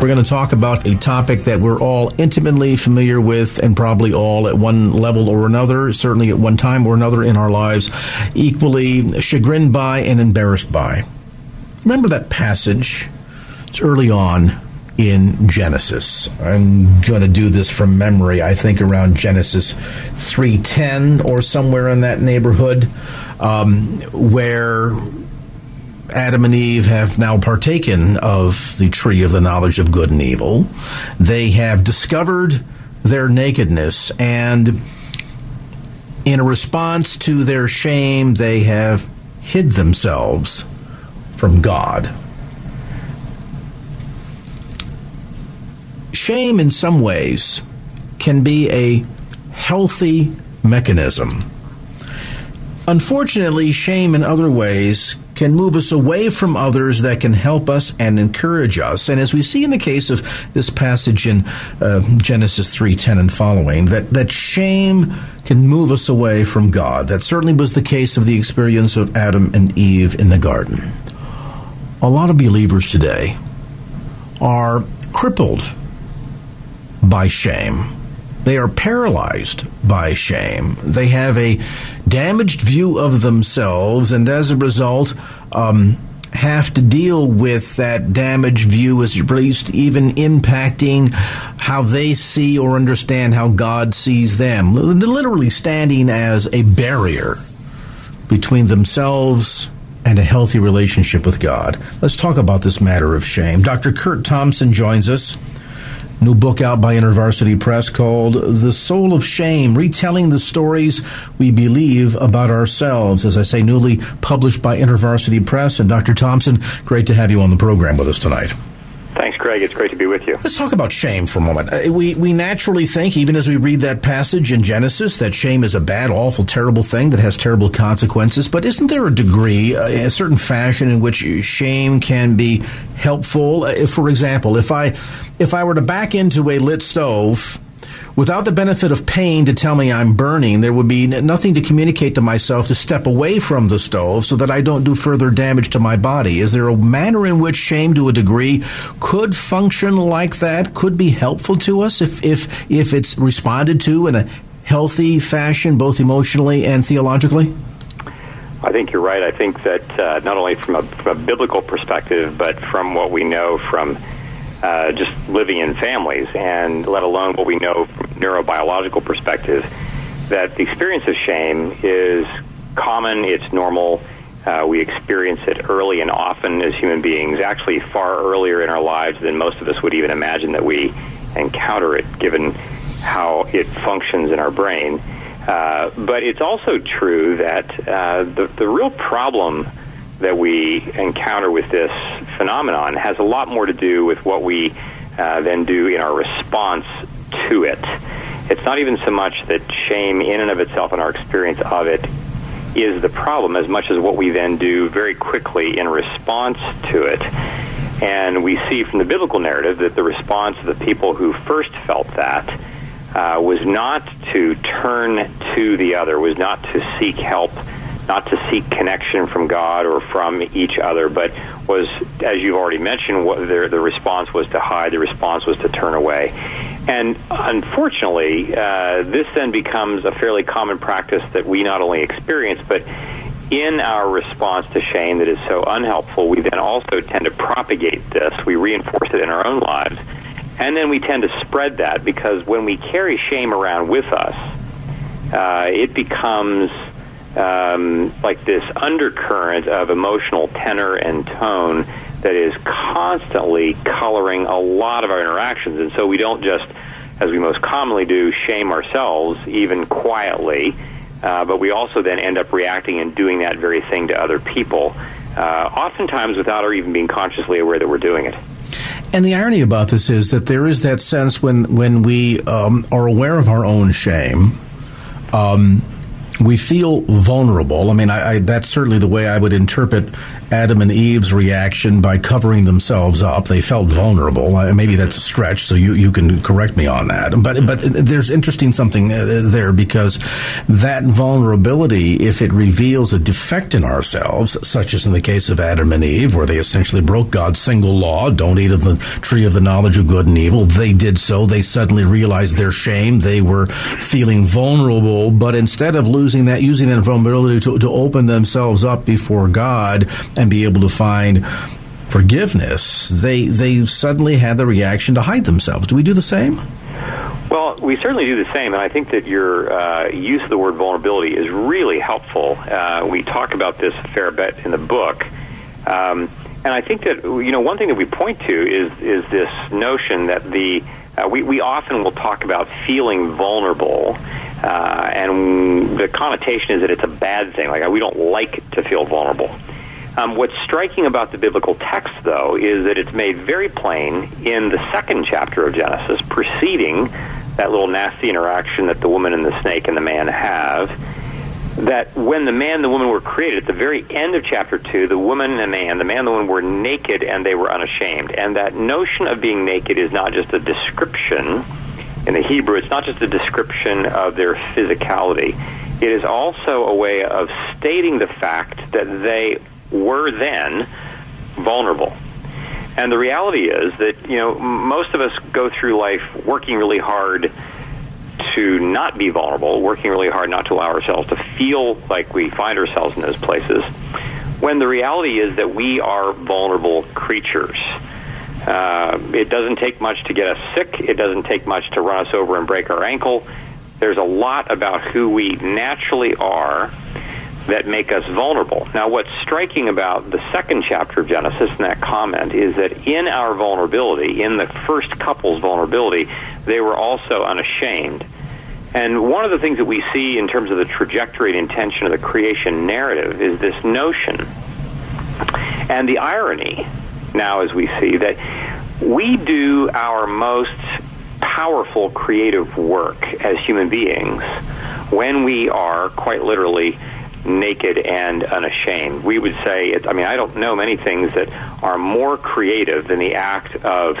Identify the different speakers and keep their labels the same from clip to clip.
Speaker 1: We're going to talk about a topic that we're all intimately familiar with and probably all at one level or another, certainly at one time or another in our lives, equally chagrined by and embarrassed by. Remember that passage? It's early on in Genesis. I'm going to do this from memory. I think around Genesis 3:10 or somewhere in that neighborhood um, where Adam and Eve have now partaken of the tree of the knowledge of good and evil. They have discovered their nakedness, and in response to their shame, they have hid themselves from God. Shame, in some ways, can be a healthy mechanism. Unfortunately, shame in other ways can move us away from others that can help us and encourage us. And as we see in the case of this passage in uh, Genesis 3:10 and following, that that shame can move us away from God. That certainly was the case of the experience of Adam and Eve in the garden. A lot of believers today are crippled by shame. They are paralyzed by shame. They have a damaged view of themselves, and as a result, um, have to deal with that damaged view as it relates to even impacting how they see or understand how God sees them. Literally standing as a barrier between themselves and a healthy relationship with God. Let's talk about this matter of shame. Dr. Curt Thompson joins us. New book out by InterVarsity Press called The Soul of Shame, retelling the stories we believe about ourselves. As I say, newly published by InterVarsity Press. And Dr. Thompson, great to have you on the program with us tonight.
Speaker 2: Thanks, Craig. It's great to be with you.
Speaker 1: Let's talk about shame for a moment. Uh, we, we naturally think, even as we read that passage in Genesis, that shame is a bad, awful, terrible thing that has terrible consequences. But isn't there a degree, uh, a certain fashion in which shame can be helpful? Uh, for example, if I if I were to back into a lit stove without the benefit of pain to tell me I'm burning, there would be nothing to communicate to myself to step away from the stove so that I don't do further damage to my body. Is there a manner in which shame, to a degree, could function like that? Could be helpful to us if if if it's responded to in a healthy fashion, both emotionally and theologically?
Speaker 2: I think you're right. I think that uh, not only from a, from a biblical perspective, but from what we know from uh, just living in families, and let alone what we know from a neurobiological perspective, that the experience of shame is common, it's normal. Uh, we experience it early and often as human beings, actually far earlier in our lives than most of us would even imagine that we encounter it, given how it functions in our brain. Uh, but it's also true that uh, the, the real problem that we encounter with this phenomenon has a lot more to do with what we uh, then do in our response to it. It's not even so much that shame in and of itself and our experience of it is the problem as much as what we then do very quickly in response to it. And we see from the biblical narrative that the response of the people who first felt that uh, was not to turn to the other, was not to seek help not to seek connection from God or from each other, but was, as you've already mentioned, what the, the response was to hide, the response was to turn away. And unfortunately, uh, this then becomes a fairly common practice that we not only experience, but in our response to shame that is so unhelpful, we then also tend to propagate this. We reinforce it in our own lives. And then we tend to spread that because when we carry shame around with us, uh, it becomes um, like this undercurrent of emotional tenor and tone that is constantly coloring a lot of our interactions. And so we don't just, as we most commonly do, shame ourselves, even quietly, uh, but we also then end up reacting and doing that very thing to other people, uh, oftentimes without our even being consciously aware that we're doing it.
Speaker 1: And the irony about this is that there is that sense when when we um, are aware of our own shame. Um, we feel vulnerable. I mean, I, I, that's certainly the way I would interpret Adam and Eve's reaction by covering themselves up. They felt vulnerable. Uh, maybe that's a stretch, so you, you can correct me on that. But but there's interesting something uh, there because that vulnerability, if it reveals a defect in ourselves, such as in the case of Adam and Eve, where they essentially broke God's single law, don't eat of the tree of the knowledge of good and evil, they did so. They suddenly realized their shame. They were feeling vulnerable, but instead of losing that, using that vulnerability to, to open themselves up before God and be able to find forgiveness, they they suddenly had the reaction to hide themselves. Do we do the same?
Speaker 2: Well, we certainly do the same, and I think that your uh, use of the word vulnerability is really helpful. Uh, we talk about this a fair bit in the book, um, and I think that you know one thing that we point to is is this notion that the uh, we we often will talk about feeling vulnerable. Uh, and the connotation is that it's a bad thing. Like we don't like to feel vulnerable. Um, what's striking about the biblical text, though, is that it's made very plain in the second chapter of Genesis, preceding that little nasty interaction that the woman and the snake and the man have, that when the man and the woman were created, at the very end of chapter 2, the woman and the man, the man and the woman were naked and they were unashamed. And that notion of being naked is not just a description in the Hebrew, it's not just a description of their physicality. It is also a way of stating the fact that they were then vulnerable. And the reality is that, you know, most of us go through life working really hard to not be vulnerable, working really hard not to allow ourselves to feel like we find ourselves in those places, when the reality is that we are vulnerable creatures. Uh, it doesn't take much to get us sick. It doesn't take much to run us over and break our ankle. There's a lot about who we naturally are that make us vulnerable. Now, what's striking about the second chapter of Genesis and that comment is that in our vulnerability, in the first couple's vulnerability, they were also unashamed. And one of the things that we see in terms of the trajectory and intention of the creation narrative is this notion and the irony now as we see that we do our most powerful creative work as human beings when we are quite literally naked and unashamed. We would say, it, I mean, I don't know many things that are more creative than the act of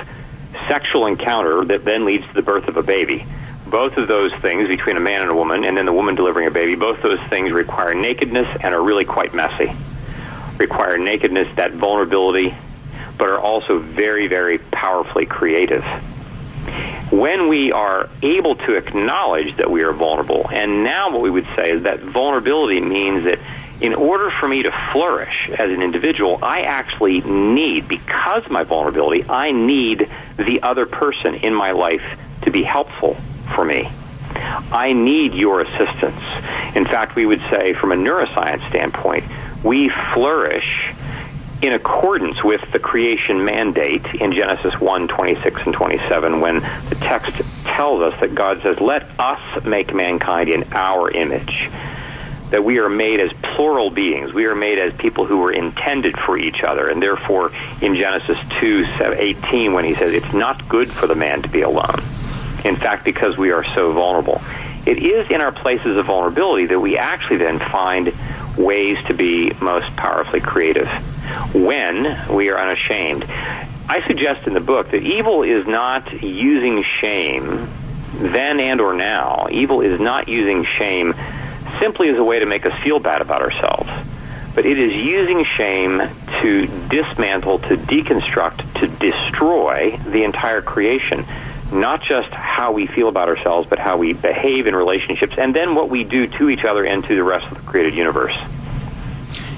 Speaker 2: sexual encounter that then leads to the birth of a baby. Both of those things between a man and a woman, and then the woman delivering a baby, both those things require nakedness and are really quite messy. Require nakedness, that vulnerability, but are also very, very powerfully creative when we are able to acknowledge that we are vulnerable, and now what we would say is that vulnerability means that in order for me to flourish as an individual, I actually need, because of my vulnerability, I need the other person in my life to be helpful for me. I need your assistance. In fact, we would say, from a neuroscience standpoint, we flourish in accordance with the creation mandate in Genesis 1 26 and 27, when the text tells us that God says, Let us make mankind in our image. That we are made as plural beings. We are made as people who were intended for each other. And therefore, in Genesis 2 18, when he says, It's not good for the man to be alone. In fact, because we are so vulnerable. It is in our places of vulnerability that we actually then find ways to be most powerfully creative when we are unashamed. I suggest in the book that evil is not using shame then and or now. Evil is not using shame simply as a way to make us feel bad about ourselves. But it is using shame to dismantle, to deconstruct, to destroy the entire creation. Not just how we feel about ourselves, but how we behave in relationships, and then what we do to each other and to the rest of the created universe.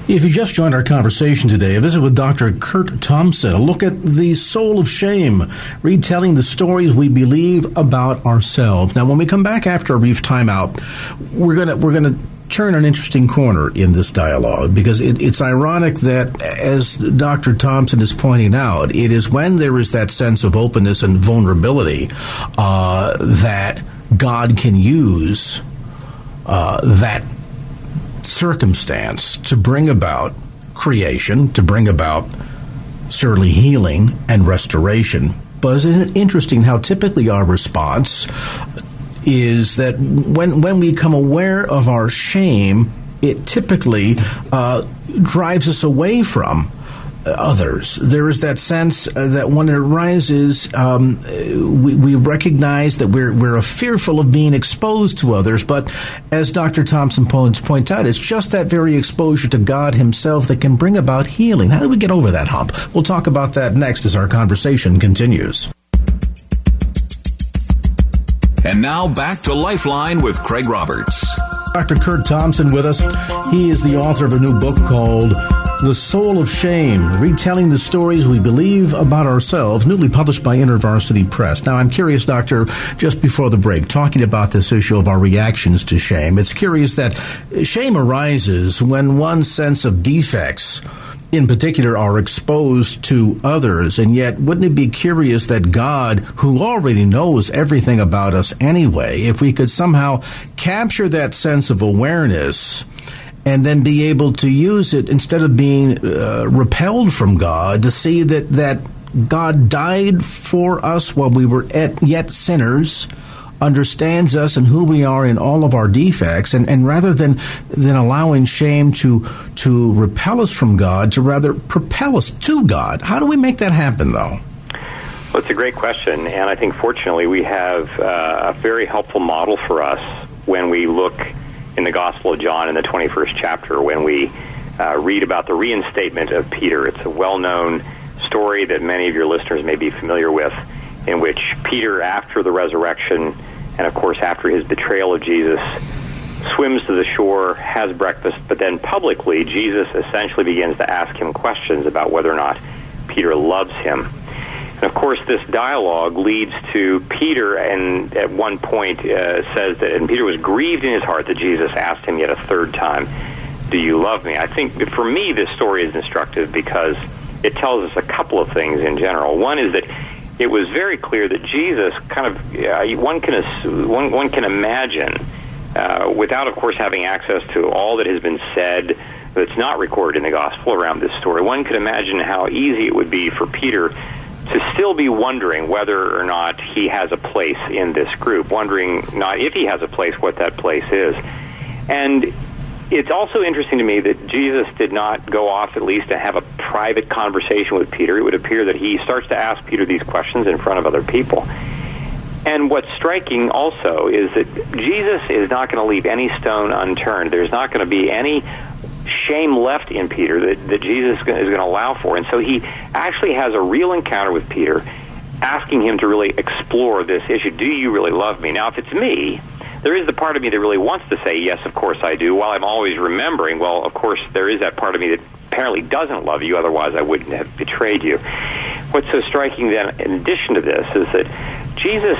Speaker 1: If you just joined our conversation today, a visit with Dr. Curt Thompson, a look at the soul of shame, retelling the stories we believe about ourselves. Now, when we come back after a brief timeout, we're gonna we're gonna turn an interesting corner in this dialogue because it, it's ironic that, as Dr. Thompson is pointing out, it is when there is that sense of openness and vulnerability uh, that God can use uh, that circumstance to bring about creation, to bring about surely healing and restoration. But isn't it interesting how typically our response is that when when we become aware of our shame, it typically uh, drives us away from others. There is that sense uh, that when it arises, um, we, we, recognize that we're, we're fearful of being exposed to others. But as Dr. Thompson points out, it's just that very exposure to God Himself that can bring about healing. How do we get over that hump? We'll talk about that next as our conversation continues.
Speaker 3: And now back to Lifeline with Craig Roberts.
Speaker 1: Dr. Curt Thompson with us. He is the author of a new book called the Soul of Shame, retelling the stories we believe about ourselves, newly published by InterVarsity Press. Now, I'm curious, Doctor, just before the break, talking about this issue of our reactions to shame, it's curious that shame arises when one sense of defects in particular are exposed to others. And yet, wouldn't it be curious that God, who already knows everything about us anyway, if we could somehow capture that sense of awareness and then be able to use it instead of being uh, repelled from God to see that that God died for us while we were at, yet sinners, understands us and who we are in all of our defects, and, and rather than than allowing shame to to repel us from God, to rather propel us to God. How do we make that happen, though?
Speaker 2: Well, it's a great question, and I think fortunately we have uh, a very helpful model for us when we look in the Gospel of John in the 21st chapter when we uh, read about the reinstatement of Peter. It's a well known story that many of your listeners may be familiar with, in which Peter, after the resurrection, and of course after his betrayal of Jesus, swims to the shore, has breakfast, but then publicly, Jesus essentially begins to ask him questions about whether or not Peter loves him. And of course, this dialogue leads to Peter, and at one point uh, says that, and Peter was grieved in his heart that Jesus asked him yet a third time, "Do you love me?" I think for me, this story is instructive because it tells us a couple of things in general. One is that it was very clear that Jesus kind of uh, one can one, one can imagine uh, without, of course, having access to all that has been said that's not recorded in the gospel around this story. One could imagine how easy it would be for Peter to still be wondering whether or not he has a place in this group, wondering not if he has a place, what that place is. And it's also interesting to me that Jesus did not go off at least to have a private conversation with Peter. It would appear that he starts to ask Peter these questions in front of other people. And what's striking also is that Jesus is not going to leave any stone unturned. There's not going to be any shame left in Peter that, that Jesus is going to allow for. And so he actually has a real encounter with Peter, asking him to really explore this issue. Do you really love me? Now, if it's me, there is the part of me that really wants to say, yes, of course I do, while I'm always remembering, well, of course, there is that part of me that apparently doesn't love you, otherwise I wouldn't have betrayed you. What's so striking then, in addition to this, is that Jesus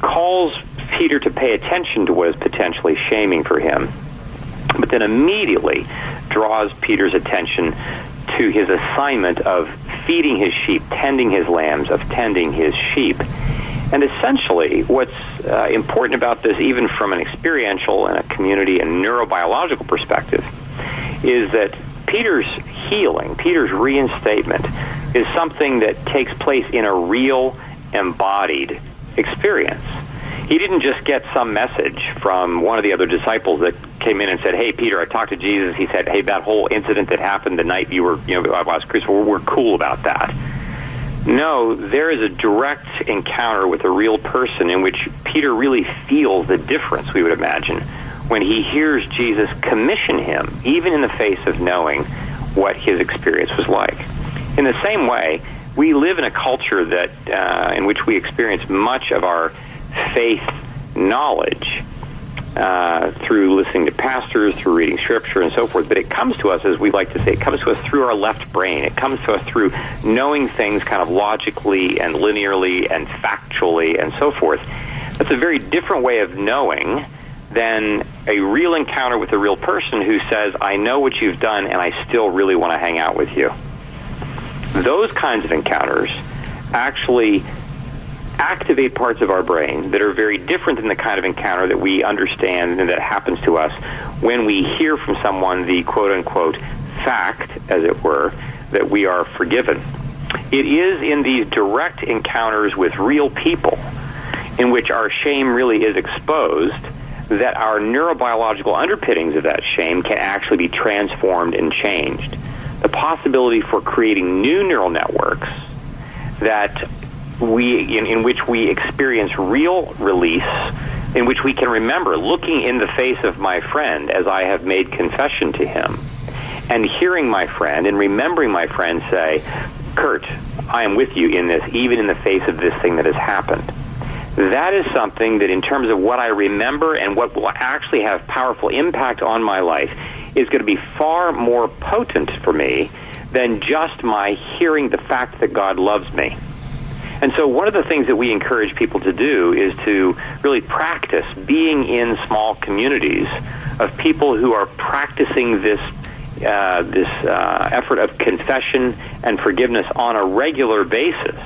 Speaker 2: calls Peter to pay attention to what is potentially shaming for him but then immediately draws Peter's attention to his assignment of feeding his sheep, tending his lambs, of tending his sheep. And essentially, what's uh, important about this, even from an experiential and a community and neurobiological perspective, is that Peter's healing, Peter's reinstatement, is something that takes place in a real, embodied experience he didn't just get some message from one of the other disciples that came in and said, "Hey, Peter, I talked to Jesus. He said, hey, that whole incident that happened the night you were, you know, I was crucified. We're cool about that." No, there is a direct encounter with a real person in which Peter really feels the difference. We would imagine when he hears Jesus commission him, even in the face of knowing what his experience was like. In the same way, we live in a culture that uh, in which we experience much of our faith knowledge uh, through listening to pastors, through reading scripture, and so forth. But it comes to us, as we like to say, it comes to us through our left brain. It comes to us through knowing things kind of logically and linearly and factually and so forth. That's a very different way of knowing than a real encounter with a real person who says, I know what you've done and I still really want to hang out with you. Those kinds of encounters actually activate parts of our brain that are very different than the kind of encounter that we understand and that happens to us when we hear from someone the quote unquote fact, as it were, that we are forgiven. It is in these direct encounters with real people in which our shame really is exposed that our neurobiological underpinnings of that shame can actually be transformed and changed. The possibility for creating new neural networks that we in, in which we experience real release in which we can remember looking in the face of my friend as I have made confession to him and hearing my friend and remembering my friend say, Curt, I am with you in this, even in the face of this thing that has happened. That is something that, in terms of what I remember and what will actually have powerful impact on my life, is going to be far more potent for me than just my hearing the fact that God loves me. And so, one of the things that we encourage people to do is to really practice being in small communities of people who are practicing this uh, this uh, effort of confession and forgiveness on a regular basis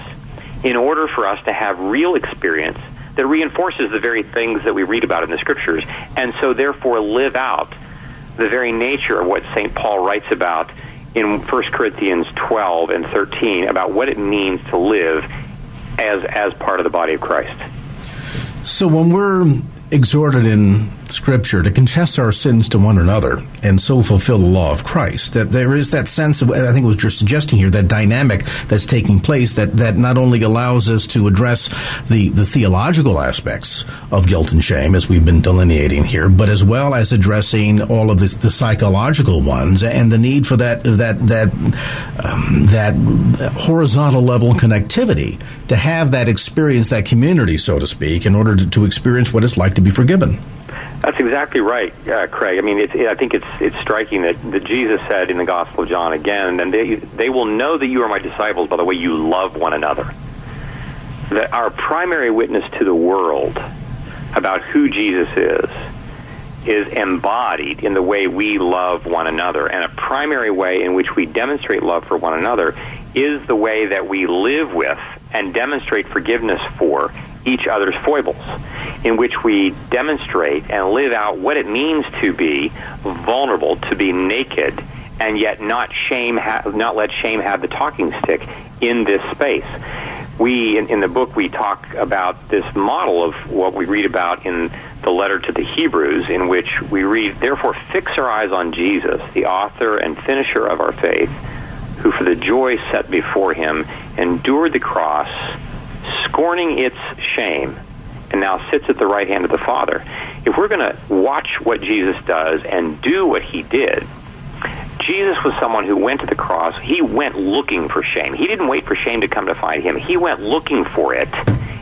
Speaker 2: in order for us to have real experience that reinforces the very things that we read about in the scriptures and so therefore live out the very nature of what St. Paul writes about in 1 Corinthians 12 and 13 about what it means to live as as part of the body of Christ.
Speaker 1: So when we're exhorted in Scripture to confess our sins to one another and so fulfill the law of Christ. That there is that sense of, I think what you're suggesting here, that dynamic that's taking place that, that not only allows us to address the, the theological aspects of guilt and shame, as we've been delineating here, but as well as addressing all of this, the psychological ones and the need for that, that, that, um, that horizontal level connectivity to have that experience, that community, so to speak, in order to, to experience what it's like to be forgiven.
Speaker 2: That's exactly right, uh, Craig. I mean, it's, I think it's it's striking that, that Jesus said in the Gospel of John again, and they they will know that you are my disciples by the way you love one another. That our primary witness to the world about who Jesus is is embodied in the way we love one another, and a primary way in which we demonstrate love for one another is the way that we live with and demonstrate forgiveness for each other's foibles, in which we demonstrate and live out what it means to be vulnerable, to be naked, and yet not shame, ha- not let shame have the talking stick in this space. We, in, in the book, we talk about this model of what we read about in the letter to the Hebrews, in which we read, Therefore, fix our eyes on Jesus, the author and finisher of our faith, who for the joy set before him endured the cross scorning its shame, and now sits at the right hand of the Father. If we're going to watch what Jesus does and do what he did, Jesus was someone who went to the cross. He went looking for shame. He didn't wait for shame to come to find him. He went looking for it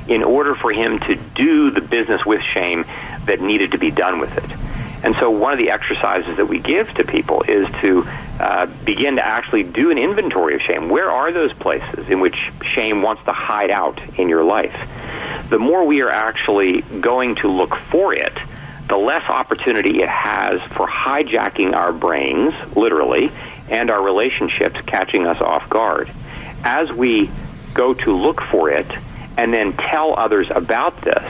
Speaker 2: in order for him to do the business with shame that needed to be done with it. And so, one of the exercises that we give to people is to uh, begin to actually do an inventory of shame. Where are those places in which shame wants to hide out in your life? The more we are actually going to look for it, the less opportunity it has for hijacking our brains, literally, and our relationships catching us off guard. As we go to look for it and then tell others about this,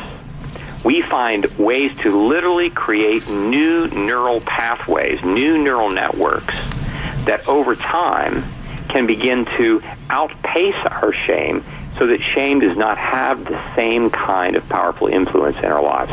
Speaker 2: we find ways to literally create new neural pathways, new neural networks that over time can begin to outpace our shame so that shame does not have the same kind of powerful influence in our lives.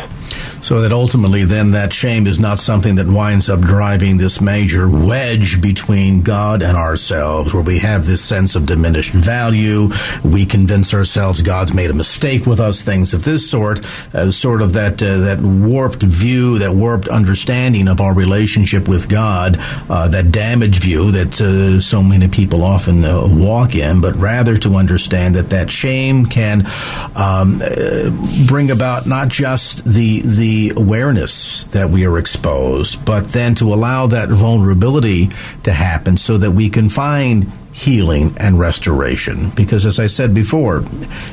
Speaker 1: So that ultimately, then, that shame is not something that winds up driving this major wedge between God and ourselves, where we have this sense of diminished value. We convince ourselves God's made a mistake with us, things of this sort, uh, sort of that uh, that warped view, that warped understanding of our relationship with God, uh, that damaged view that uh, so many people often uh, walk in, but rather to understand that that shame can um, uh, bring about not just the the the awareness that we are exposed, but then to allow that vulnerability to happen so that we can find healing and restoration. Because as I said before,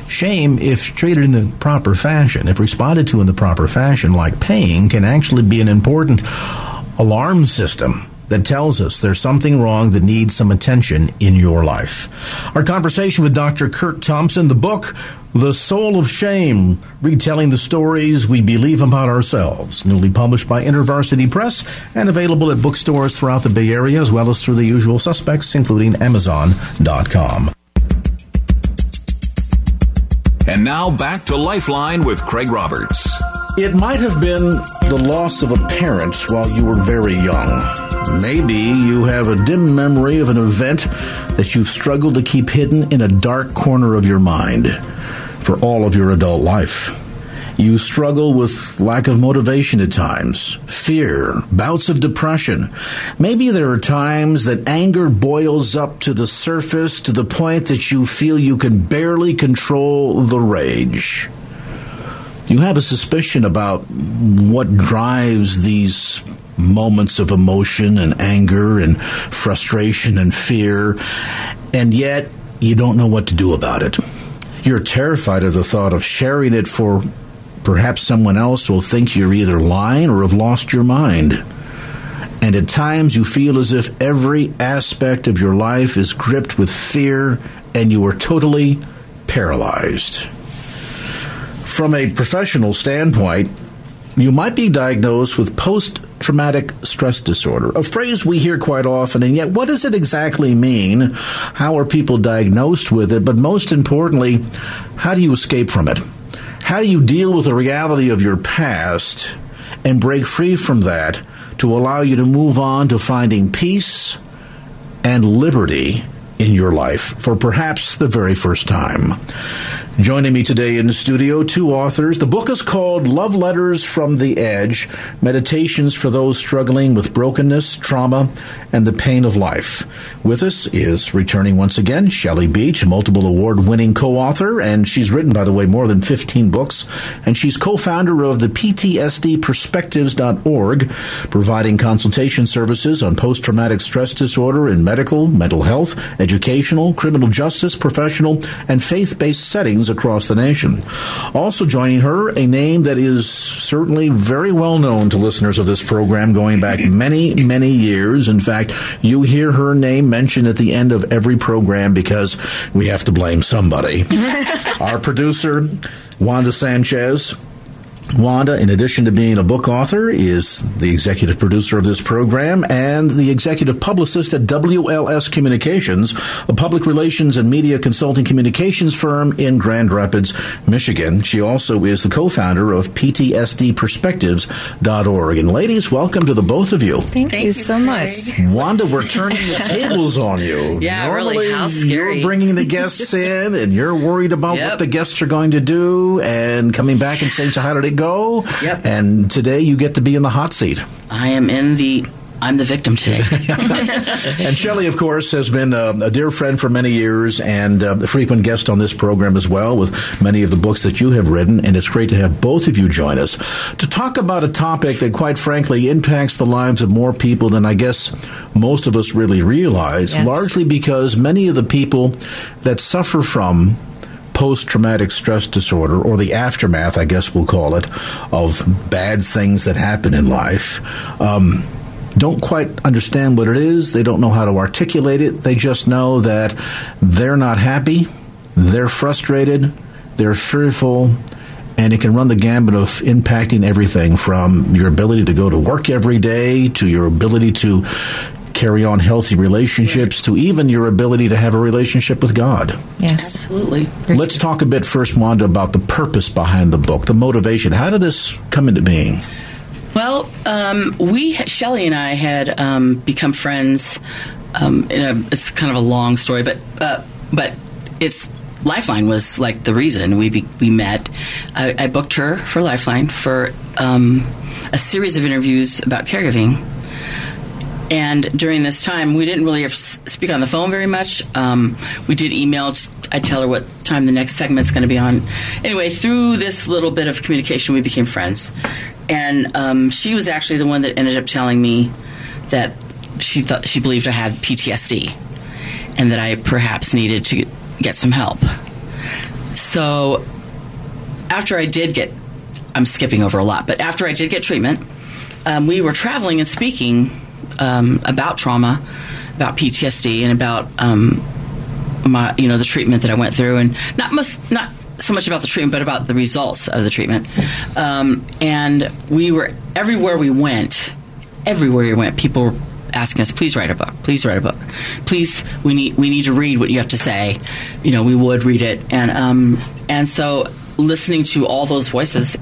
Speaker 1: shame, if treated in the proper fashion, if responded to in the proper fashion, like pain, can actually be an important alarm system that tells us there's something wrong that needs some attention in your life. Our conversation with Dr. Curt Thompson, the book, The Soul of Shame, retelling the stories we believe about ourselves, newly published by InterVarsity Press and available at bookstores throughout the Bay Area as well as through the usual suspects, including Amazon.com.
Speaker 3: And now back to Lifeline with Craig Roberts.
Speaker 1: It might have been the loss of a parent while you were very young. Maybe you have a dim memory of an event that you've struggled to keep hidden in a dark corner of your mind for all of your adult life. You struggle with lack of motivation at times, fear, bouts of depression. Maybe there are times that anger boils up to the surface to the point that you feel you can barely control the rage. You have a suspicion about what drives these moments of emotion and anger and frustration and fear, and yet you don't know what to do about it. You're terrified of the thought of sharing it for perhaps someone else will think you're either lying or have lost your mind. And at times you feel as if every aspect of your life is gripped with fear and you are totally paralyzed. From a professional standpoint, you might be diagnosed with post traumatic stress disorder, a phrase we hear quite often, and yet what does it exactly mean? How are people diagnosed with it? But most importantly, how do you escape from it? How do you deal with the reality of your past and break free from that to allow you to move on to finding peace and liberty in your life for perhaps the very first time? Joining me today in the studio, two authors. The book is called Love Letters from the Edge Meditations for Those Struggling with Brokenness, Trauma, and the Pain of Life. With us is returning once again Shelley Beach, multiple award winning co author, and she's written, by the way, more than 15 books, and she's co founder of the PTSD PTSDperspectives.org, providing consultation services on post traumatic stress disorder in medical, mental health, educational, criminal justice, professional, and faith based settings across the nation. Also joining her, a name that is certainly very well known to listeners of this program going back many, many years. In fact, you hear her name mentioned at the end of every program because we have to blame somebody. Our producer, Wanda Sanchez, Wanda, in addition to being a book author, is the executive producer of this program and the executive publicist at WLS Communications, a public relations and media consulting communications firm in Grand Rapids, Michigan. She also is the co-founder of PTSDperspectives.org. And ladies, welcome to the both of you.
Speaker 4: Thank, Thank you so much.
Speaker 1: Wanda, we're turning the tables on you.
Speaker 4: Yeah,
Speaker 1: Normally,
Speaker 4: really. How scary.
Speaker 1: you're bringing the guests in and you're worried about
Speaker 4: Yep.
Speaker 1: what the guests are going to do and coming back and saying, so how did it go?
Speaker 4: Yep.
Speaker 1: And today you get to be in the hot seat.
Speaker 4: I am in the. I'm the victim today.
Speaker 1: And Shelley, of course, has been a, a dear friend for many years and uh, a frequent guest on this program as well with many of the books that you have written. And it's great to have both of you join us to talk about a topic that, quite frankly, impacts the lives of more people than I guess most of us really realize,
Speaker 4: Yes.
Speaker 1: largely because many of the people that suffer from post traumatic stress disorder, or the aftermath, I guess we'll call it, of bad things that happen in life, um, don't quite understand what it is. They don't know how to articulate it. They just know that they're not happy, they're frustrated, they're fearful. And it can run the gambit of impacting everything from your ability to go to work every day to your ability to carry on healthy relationships to even your ability to have a relationship with God.
Speaker 4: yes. Absolutely.
Speaker 1: Let's talk a bit first, Wanda, about the purpose behind the book, the motivation. How did this come into being?
Speaker 4: Well, um, we, Shelley and I, had um, become friends. Um, in a, it's kind of a long story, but uh, but it's Lifeline was like the reason we be, we met. I, I booked her for Lifeline for um, a series of interviews about caregiving. And during this time, we didn't really speak on the phone very much. Um, we did email. I tell her what time the next segment's going to be on. Anyway, through this little bit of communication, we became friends. and um, she was actually the one that ended up telling me that she thought she believed I had PTSD, and that I perhaps needed to get some help. So after I did get, I'm skipping over a lot, but after I did get treatment, um, we were traveling and speaking um, about trauma, about PTSD, and about um, my, you know, the treatment that I went through, and not must not so much about the treatment, but about the results of the treatment. Um, and we were everywhere we went, everywhere we went, people were asking us, "Please write a book. Please write a book. Please, we need we need to read what you have to say." You know, we would read it, and um, and so listening to all those voices,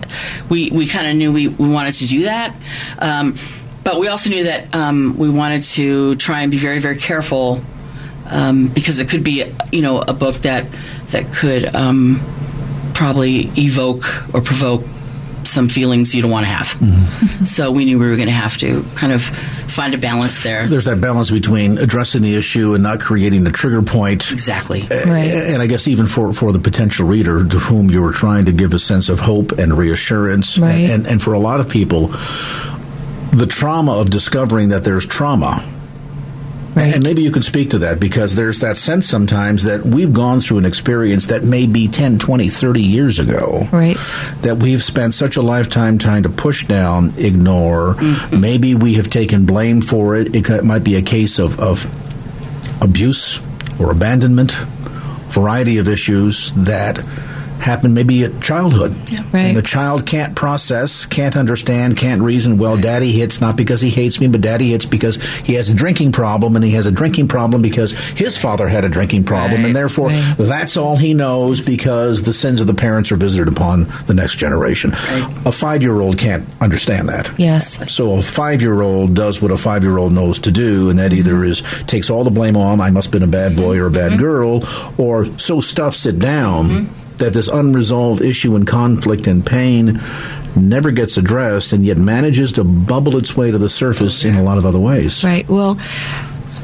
Speaker 4: we we kind of knew we, we wanted to do that. Um, but we also knew that um, we wanted to try and be very, very careful um, because it could be, you know, a book that that could um, probably evoke or provoke some feelings you don't want to have. Mm-hmm. So we knew we were going to have to kind of find a balance there.
Speaker 1: There's that balance between addressing the issue and not creating a trigger point.
Speaker 4: Exactly.
Speaker 1: Right. And I guess even for, for the potential reader to whom you were trying to give a sense of hope and reassurance.
Speaker 5: Right.
Speaker 1: And, and, and for a lot of people, the trauma of discovering that there's trauma. Right. And maybe you can speak to that because there's that sense sometimes that we've gone through an experience that may be 10, 20, 30 years ago.
Speaker 5: Right.
Speaker 1: That we've spent such a lifetime trying to push down, ignore. Mm-hmm. Maybe we have taken blame for it. It might be a case of, of abuse or abandonment, variety of issues that happen maybe at childhood.
Speaker 5: Yeah. Right.
Speaker 1: And a child can't process, can't understand, can't reason. Well, daddy hits not because he hates me, but daddy hits because he has a drinking problem, and he has a drinking problem because his father had a drinking problem,
Speaker 4: right.
Speaker 1: and therefore
Speaker 5: right.
Speaker 1: that's all he knows because the sins of the parents are visited upon the next generation. A five year old can't understand that.
Speaker 5: Yes.
Speaker 1: So a five year old does what a five year old knows to do, and that either is takes all the blame on, I must have been a bad boy or a bad mm-hmm. girl, or so stuffs it down. Mm-hmm that this unresolved issue and conflict and pain never gets addressed and yet manages to bubble its way to the surface in a lot of other ways.
Speaker 5: Right. Well,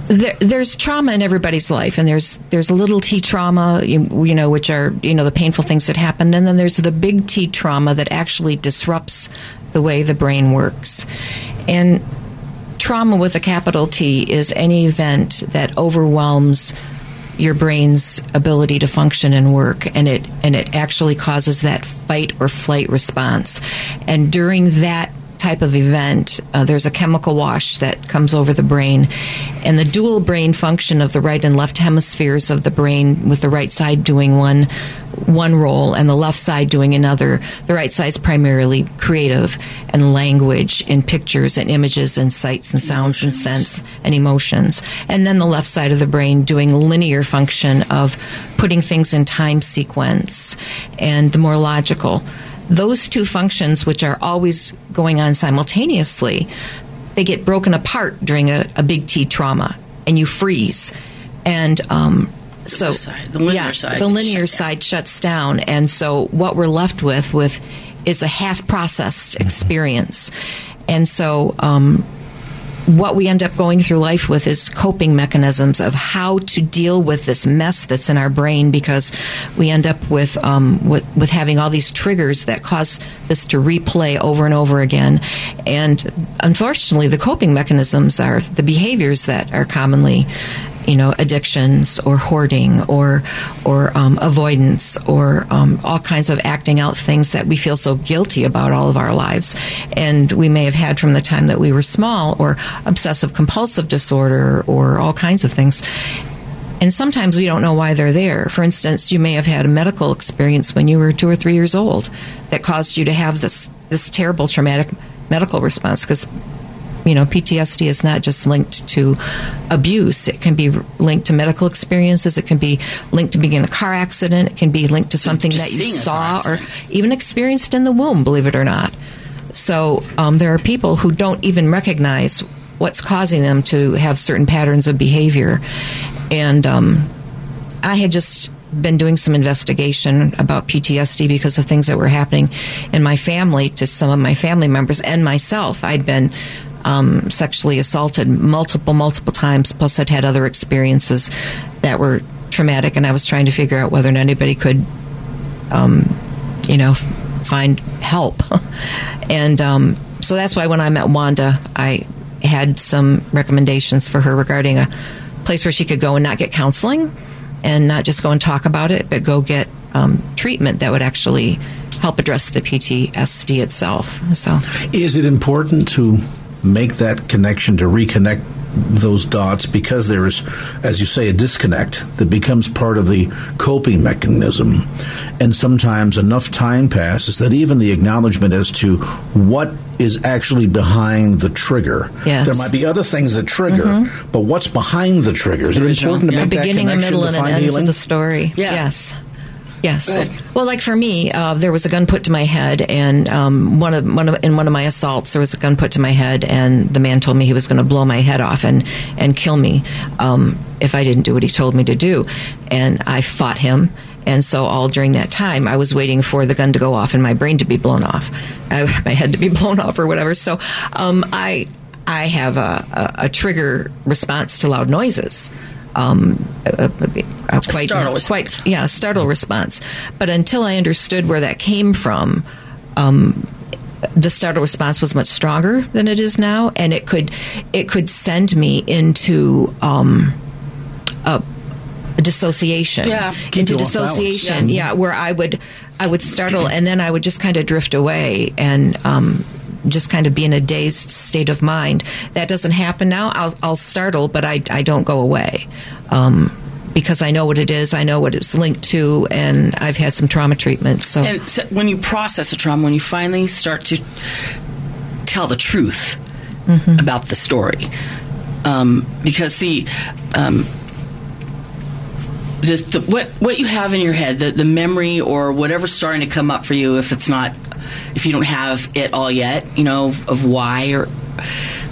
Speaker 5: there, there's trauma in everybody's life, and there's there's little T trauma, you, you, know, which are you know the painful things that happen, and then there's the big T trauma that actually disrupts the way the brain works, and trauma with a capital T is any event that overwhelms your brain's ability to function and work and it and it actually causes that fight or flight response. And during that type of event, uh, there's a chemical wash that comes over the brain. And the dual brain function of the right and left hemispheres of the brain, with the right side doing one one role and the left side doing another. The right side is primarily creative and language in pictures and images and sights and sounds emotions. and sense and emotions. And then the left side of the brain doing linear function of putting things in time sequence and the more logical those two functions, which are always going on simultaneously, they get broken apart during a, a big T trauma, and you freeze. And um, so,
Speaker 4: side, the linear
Speaker 5: yeah,
Speaker 4: side,
Speaker 5: the linear side shuts down, and so what we're left with with is a half processed mm-hmm. experience. And so, um, what we end up going through life with is coping mechanisms of how to deal with this mess that's in our brain because we end up with um, with, with having all these triggers that cause this to replay over and over again. And unfortunately, the coping mechanisms are the behaviors that are commonly you know, addictions or hoarding or or um, avoidance or um, all kinds of acting out things that we feel so guilty about all of our lives, and we may have had from the time that we were small, or obsessive compulsive disorder, or all kinds of things. And sometimes we don't know why they're there. For instance, you may have had a medical experience when you were two or three years old that caused you to have this this terrible traumatic medical response because you know, PTSD is not just linked to abuse. It can be linked to medical experiences. It can be linked to being in a car accident. It can be linked to something
Speaker 4: just
Speaker 5: that you saw or even experienced in the womb, believe it or not. So um, there are people who don't even recognize what's causing them to have certain patterns of behavior. And um, I had just been doing some investigation about PTSD because of things that were happening in my family to some of my family members and myself. I'd been um, sexually assaulted multiple, multiple times. Plus, I'd had other experiences that were traumatic, and I was trying to figure out whether or not anybody could, um, you know, find help. and um, so that's why when I met Wanda, I had some recommendations for her regarding a place where she could go and not get counseling and not just go and talk about it, but go get um, treatment that would actually help address the PTSD itself. So,
Speaker 1: is it important to make that connection to reconnect those dots because there is, as you say, a disconnect that becomes part of the coping mechanism. And sometimes enough time passes that even the acknowledgement as to what is actually behind the trigger.
Speaker 5: Yes.
Speaker 1: There might be other things that trigger, mm-hmm. but what's behind the trigger? Is it important to
Speaker 5: yeah.
Speaker 1: make
Speaker 5: beginning,
Speaker 1: that
Speaker 5: connection a middle, and an end to the story?
Speaker 4: Yeah.
Speaker 5: Yes. Yes. Well, like for me, uh, there was a gun put to my head, and um, one of one of in one of my assaults, there was a gun put to my head, and the man told me he was going to blow my head off and and kill me um, if I didn't do what he told me to do, and I fought him. And so, all during that time, I was waiting for the gun to go off and my brain to be blown off, uh, my head to be blown off, or whatever. So, um, I I have a, a, a trigger response to loud noises um, a, a, a quite,
Speaker 4: startle
Speaker 5: quite, yeah, startle response. But until I understood where that came from, um, the startle response was much stronger than it is now, and it could it could send me into um, a, a, dissociation,
Speaker 4: yeah.
Speaker 5: into dissociation, yeah. yeah. where I would I would startle, and then I would just kind of drift away, and um, just kind of be in a dazed state of mind. That doesn't happen now. I'll, I'll startle, but I, I don't go away. Um, because I know what it is, I know what it's linked to, and I've had some trauma treatment. So,
Speaker 4: and so when you process a trauma, when you finally start to tell the truth mm-hmm. about the story, um, because see, um, just the, what what you have in your head, the, the memory or whatever's starting to come up for you, if it's not if you don't have it all yet, you know, of why or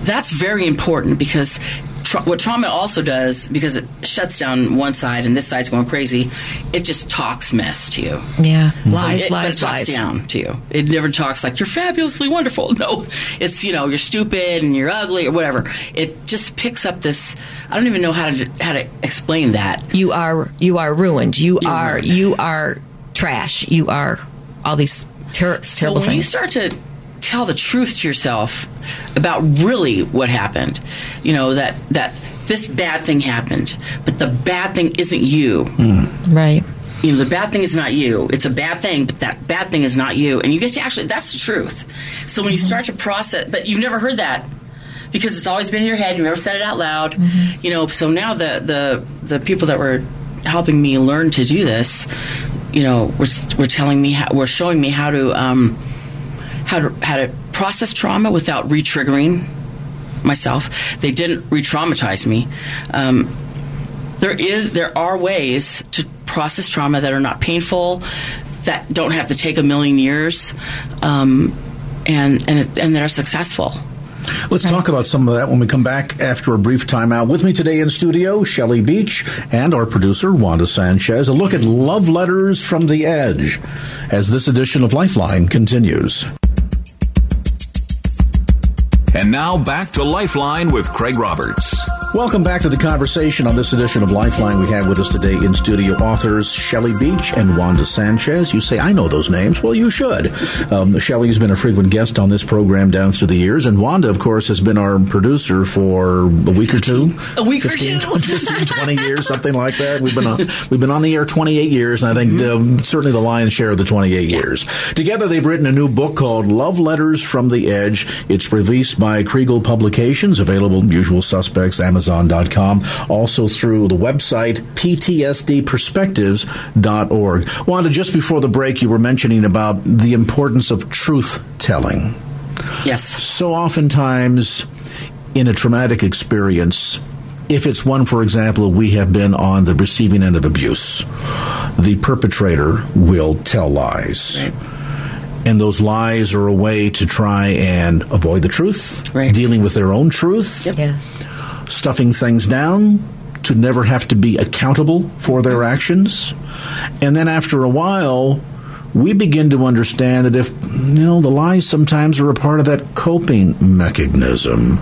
Speaker 4: that's very important because tra- what trauma also does because it shuts down one side and this side's going crazy, it just talks mess to you.
Speaker 5: Yeah,
Speaker 4: so
Speaker 5: lies,
Speaker 4: it,
Speaker 5: lies,
Speaker 4: it talks
Speaker 5: lies.
Speaker 4: down to you. It never talks like you're fabulously wonderful. No, it's you know you're stupid and you're ugly or whatever. It just picks up this. I don't even know how to how to explain that.
Speaker 5: You are you are ruined. You
Speaker 4: You're
Speaker 5: are
Speaker 4: ruined.
Speaker 5: you are trash. You are all these ter-
Speaker 4: So
Speaker 5: terrible
Speaker 4: when you start to tell the truth to yourself about really what happened, you know that that this bad thing happened, but the bad thing isn't you. Mm.
Speaker 5: right.
Speaker 4: You know, the bad thing is not you. It's a bad thing, but that bad thing is not you. And you get to actually, that's the truth. So when you mm-hmm. start to process, but you've never heard that because it's always been in your head. You've never said it out loud. Mm-hmm. You know, so now the, the, the people that were helping me learn to do this, you know, were, were telling me, how, were showing me how to, um, how to, how to process trauma without re-triggering myself. They didn't re-traumatize me. Um, there is there are ways to process trauma that are not painful, that don't have to take a million years, um, and and and that are successful.
Speaker 1: Let's talk about some of that when we come back after a brief timeout. With me today in studio, Shelley Beach and our producer, Wanda Sanchez. A look at love letters from the edge as this edition of Lifeline continues.
Speaker 3: And now back to Lifeline with Craig Roberts.
Speaker 1: Welcome back to the conversation on this edition of Lifeline. We have with us today in studio authors Shelley Beach and Wanda Sanchez. You say, I know those names. Well, you should. Um, Shelley has been a frequent guest on this program down through the years, and Wanda, of course, has been our producer for a week or two.
Speaker 4: A week or
Speaker 1: 15,
Speaker 4: two.
Speaker 1: 15, 20 years, something like that. We've been on, we've been on the air 28 years, and I think um, certainly the lion's share of the 28 years. Together, they've written a new book called Love Letters from the Edge. It's released by Kregel Publications, available usual suspects, Amazon.com, also through the website PTSDperspectives.org. Wanda, just before the break, you were mentioning about the importance of truth telling
Speaker 4: Yes.
Speaker 1: so oftentimes in a traumatic experience, if it's one, for example, we have been on the receiving end of abuse, the perpetrator will tell lies. And those lies are a way to try and avoid the truth,
Speaker 4: Right.
Speaker 1: dealing with their own truth,
Speaker 5: Yes.
Speaker 1: Stuffing things down to never have to be accountable for their actions. And then after a while, we begin to understand that if you know the lies sometimes are a part of that coping mechanism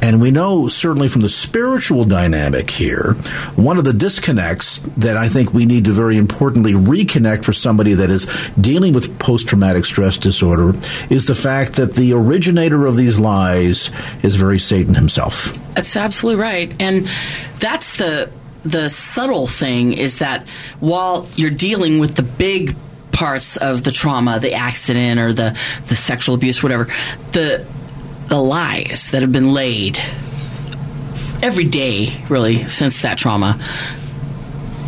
Speaker 1: and we know certainly from the spiritual dynamic here one of the disconnects that i think we need to very importantly reconnect for somebody that is dealing with post-traumatic stress disorder is the fact that the originator of these lies is very satan himself
Speaker 4: that's absolutely right and that's the the subtle thing is that while you're dealing with the big parts of the trauma, the accident or the, the sexual abuse, whatever, the the lies that have been laid every day, really, since that trauma.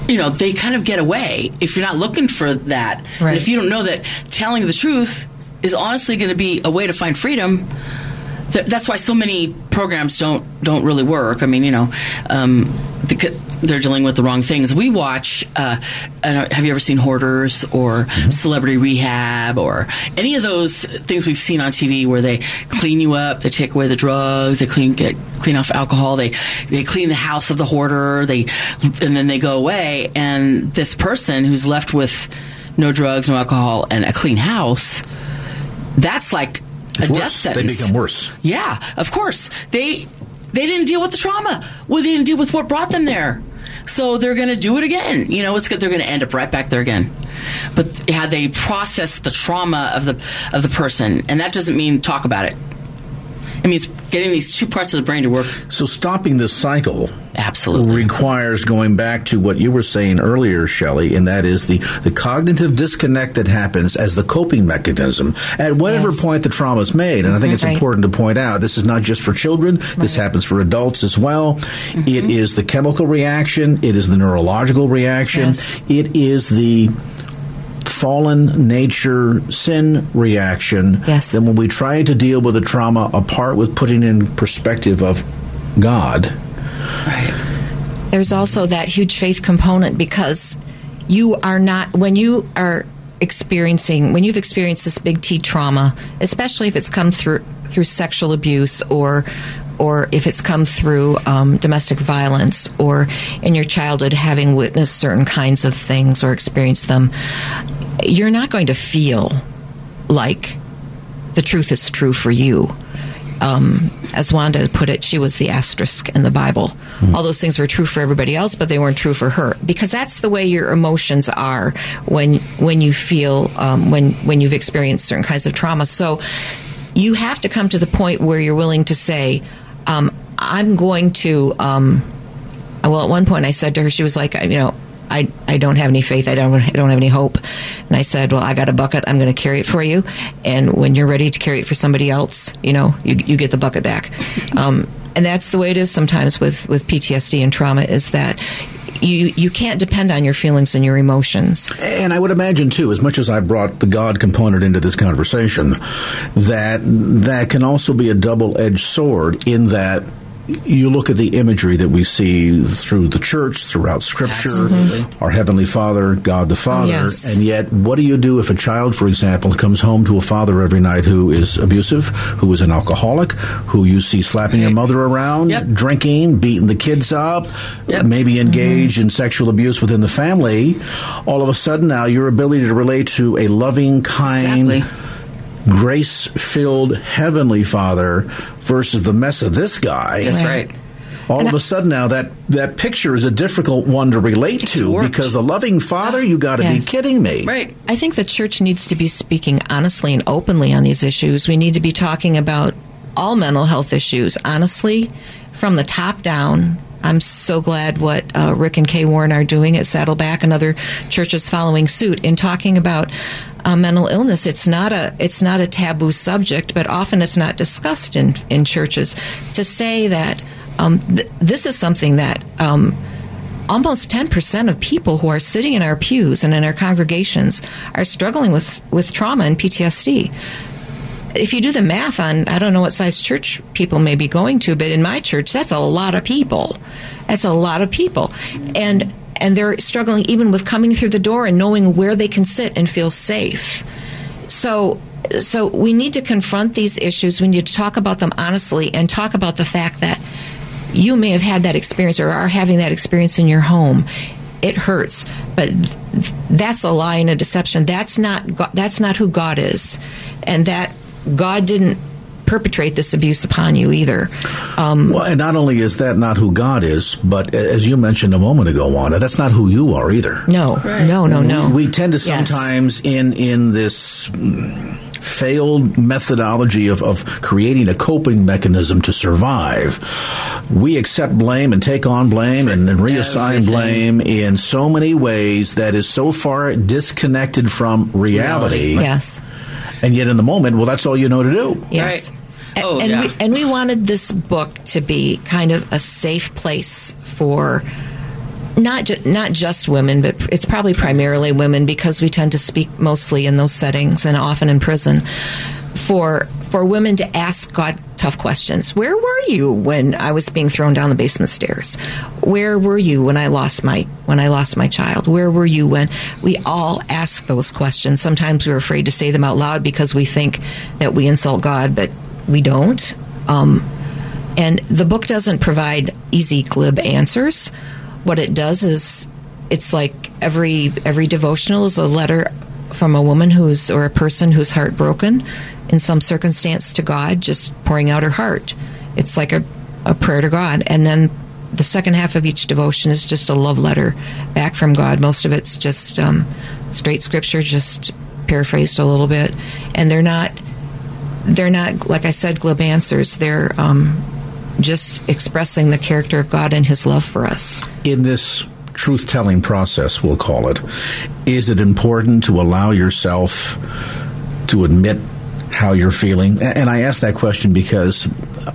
Speaker 4: You know, they kind of get away if you're not looking for that.
Speaker 5: Right.
Speaker 4: And if you don't know that telling the truth is honestly going to be a way to find freedom, th- that's why so many programs don't don't really work. I mean, you know, um, the, they're dealing with the wrong things. We watch. Uh, have you ever seen Hoarders or mm-hmm. Celebrity Rehab or any of those things we've seen on TV where they clean you up, they take away the drugs, they clean get clean off alcohol, they they clean the house of the hoarder, they and then they go away, and this person who's left with no drugs, no alcohol, and a clean house. That's like
Speaker 1: it's
Speaker 4: a death sentence.
Speaker 1: They become worse.
Speaker 4: Yeah, of course. They they didn't deal with the trauma. Well, they didn't deal with what brought them there. So they're going to do it again. You know, it's good. They're going to end up right back there again. But had they processed the trauma of the of the person, and that doesn't mean talk about it. It means getting these two parts of the brain to work.
Speaker 1: So stopping this cycle
Speaker 4: absolutely
Speaker 1: requires going back to what you were saying earlier, Shelley, and that is the, the cognitive disconnect that happens as the coping mechanism at whatever yes. point the trauma is made. And mm-hmm, I think it's right. important to point out this is not just for children, right. this happens for adults as well. Mm-hmm. It is the chemical reaction, it is the neurological reaction, yes. it is the fallen nature sin reaction,
Speaker 5: yes.
Speaker 1: then when we try to deal with the trauma apart with putting in perspective of God.
Speaker 4: Right.
Speaker 5: There's also that huge faith component because you are not, when you are experiencing, when you've experienced this big T trauma, especially if it's come through through sexual abuse or or if it's come through um, domestic violence or in your childhood having witnessed certain kinds of things or experienced them, you're not going to feel like the truth is true for you. Um, as Wanda put it, she was the asterisk in the Bible. Mm. All those things were true for everybody else, but they weren't true for her because that's the way your emotions are when when you feel um, when when you've experienced certain kinds of trauma. So you have to come to the point where you're willing to say, um, "I'm going to." Um, well, at one point, I said to her, she was like, "You know, I, I don't have any faith. I don't, I don't have any hope. And I said, well, I got a bucket. I'm going to carry it for you. And when you're ready to carry it for somebody else, you know, you, you get the bucket back. Um, and that's the way it is sometimes with, with PTSD and trauma is that you you can't depend on your feelings and your emotions.
Speaker 1: And I would imagine too, as much as I brought the God component into this conversation, that that can also be a double edged sword in that you look at the imagery that we see through the church, throughout Scripture, Absolutely. our Heavenly Father, God the Father,
Speaker 5: yes.
Speaker 1: and yet, what do you do if a child, for example, comes home to a father every night who is abusive, who is an alcoholic, who you see slapping right. your mother around,
Speaker 4: yep.
Speaker 1: drinking, beating the kids up,
Speaker 4: yep.
Speaker 1: maybe engaged mm-hmm. in sexual abuse within the family? All of a sudden, now your ability to relate to a loving, kind,
Speaker 4: exactly
Speaker 1: grace filled heavenly father versus the mess of this guy.
Speaker 4: That's right.
Speaker 1: All and of I, a sudden now that that picture is a difficult one to relate to
Speaker 4: worked.
Speaker 1: because the loving father, you got to yes. be kidding me.
Speaker 4: Right.
Speaker 5: I think the church needs to be speaking honestly and openly on these issues. We need to be talking about all mental health issues honestly from the top down I'm so glad what uh, Rick and Kay Warren are doing at Saddleback and other churches following suit in talking about uh, mental illness. It's not a it's not a taboo subject, but often it's not discussed in in churches. To say that um, th- this is something that. Um, almost 10% of people who are sitting in our pews and in our congregations are struggling with, with trauma and PTSD if you do the math on, I don't know what size church people may be going to, but in my church, that's a lot of people. That's a lot of people. And, and they're struggling even with coming through the door and knowing where they can sit and feel safe. So, so we need to confront these issues. We need to talk about them honestly and talk about the fact that you may have had that experience or are having that experience in your home it hurts, but that's a lie and a deception. That's not that's not who God is, and that God didn't perpetrate this abuse upon you either.
Speaker 1: Um, well, and not only is that not who God is, but as you mentioned a moment ago, Wanda, that's not who you are either.
Speaker 5: No, right. no, no, no.
Speaker 1: We, we tend to sometimes yes. in in this failed methodology of, of creating a coping mechanism to survive, we accept blame and take on blame and, and reassign everything. blame in so many ways that is so far disconnected from reality.
Speaker 5: reality. Yes.
Speaker 1: And yet, in the moment, well, that's all you know to do.
Speaker 5: Yes. Right. Oh, and, yeah. we, and we wanted this book to be kind of a safe place for not ju- not just women, but it's probably primarily women because we tend to speak mostly in those settings and often in prison. For for women to ask God tough questions. Where were you when I was being thrown down the basement stairs? Where were you when I lost my when I lost my child? Where were you when we all ask those questions? Sometimes we're afraid to say them out loud because we think that we insult God, but we don't. Um, and the book doesn't provide easy, glib answers what it does is it's like every every devotional is a letter from a woman who's or a person who's heartbroken in some circumstance to God, just pouring out her heart. It's like a, a prayer to God. And then the second half of each devotion is just a love letter back from God. Most of it's just um, straight scripture, just paraphrased a little bit. And they're not they're not like I said glib answers. They're um, just expressing the character of God and His love for us.
Speaker 1: In this truth telling process, we'll call it, is it important to allow yourself to admit how you're feeling? And I ask that question because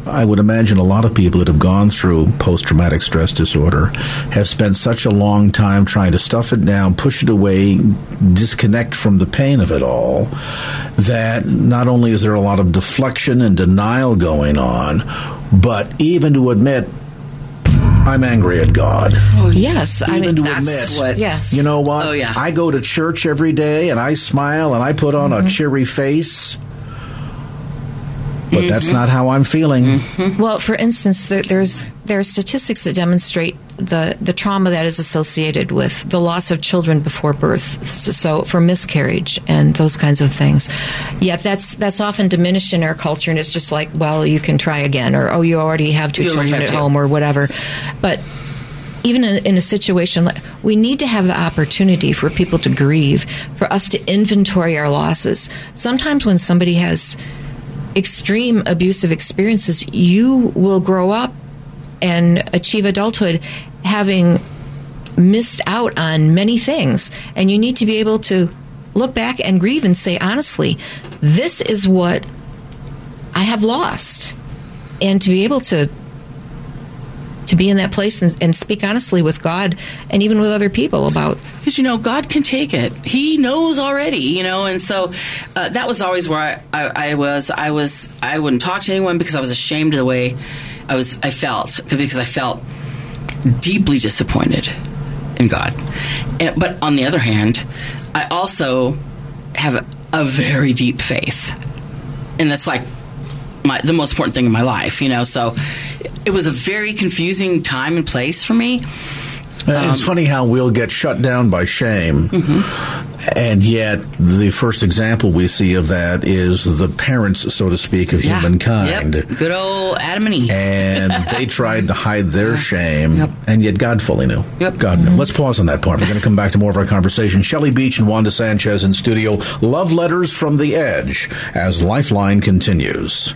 Speaker 1: I would imagine a lot of people that have gone through post traumatic stress disorder have spent such a long time trying to stuff it down, push it away, disconnect from the pain of it all, that not only is there a lot of deflection and denial going on, but even to admit I'm angry at God.
Speaker 5: Oh, yes,
Speaker 1: even
Speaker 5: I mean,
Speaker 1: to admit,
Speaker 5: what, yes,
Speaker 1: you know what?
Speaker 4: Oh, yeah.
Speaker 1: I go to church every day and I smile and I put on mm-hmm. a cheery face but mm-hmm. that's not how I'm feeling.
Speaker 5: Mm-hmm. Well, for instance, there, there's there are statistics that demonstrate the the trauma that is associated with the loss of children before birth, so for miscarriage and those kinds of things. Yet that's that's often diminished in our culture, and it's just like, well, you can try again, or oh, you already have two you children at home, or whatever. But even in, in, a situation like we need to have the opportunity for people to grieve, for us to inventory our losses. Sometimes when somebody has extreme abusive experiences, you will grow up and achieve adulthood having missed out on many things. And you need to be able to look back and grieve and say, honestly, this is what I have lost. And to be able to to be in that place and, and, speak honestly with God and even with other people about.
Speaker 4: Because you know God can take it; He knows already, you know. And so uh, that was always where I, I, I, was. I was I wouldn't talk to anyone because I was ashamed of the way I was. I felt because I felt deeply disappointed in God. And, but on the other hand, I also have a, a very deep faith, and it's like my, the most important thing in my life, you know. So it was a very confusing time and place for me.
Speaker 1: Um, it's funny how we'll get shut down by shame, mm-hmm. and yet the first example we see of that is the parents, so to speak, of yeah. humankind.
Speaker 4: Yep. Good old Adam and Eve.
Speaker 1: and they tried to hide their shame, yep. and yet God fully knew.
Speaker 4: Yep.
Speaker 1: God knew. Mm-hmm. Let's pause on that part. We're going to come back to more of our conversation. Shelley Beach and Wanda Sanchez in studio. Love letters from the edge as Lifeline continues.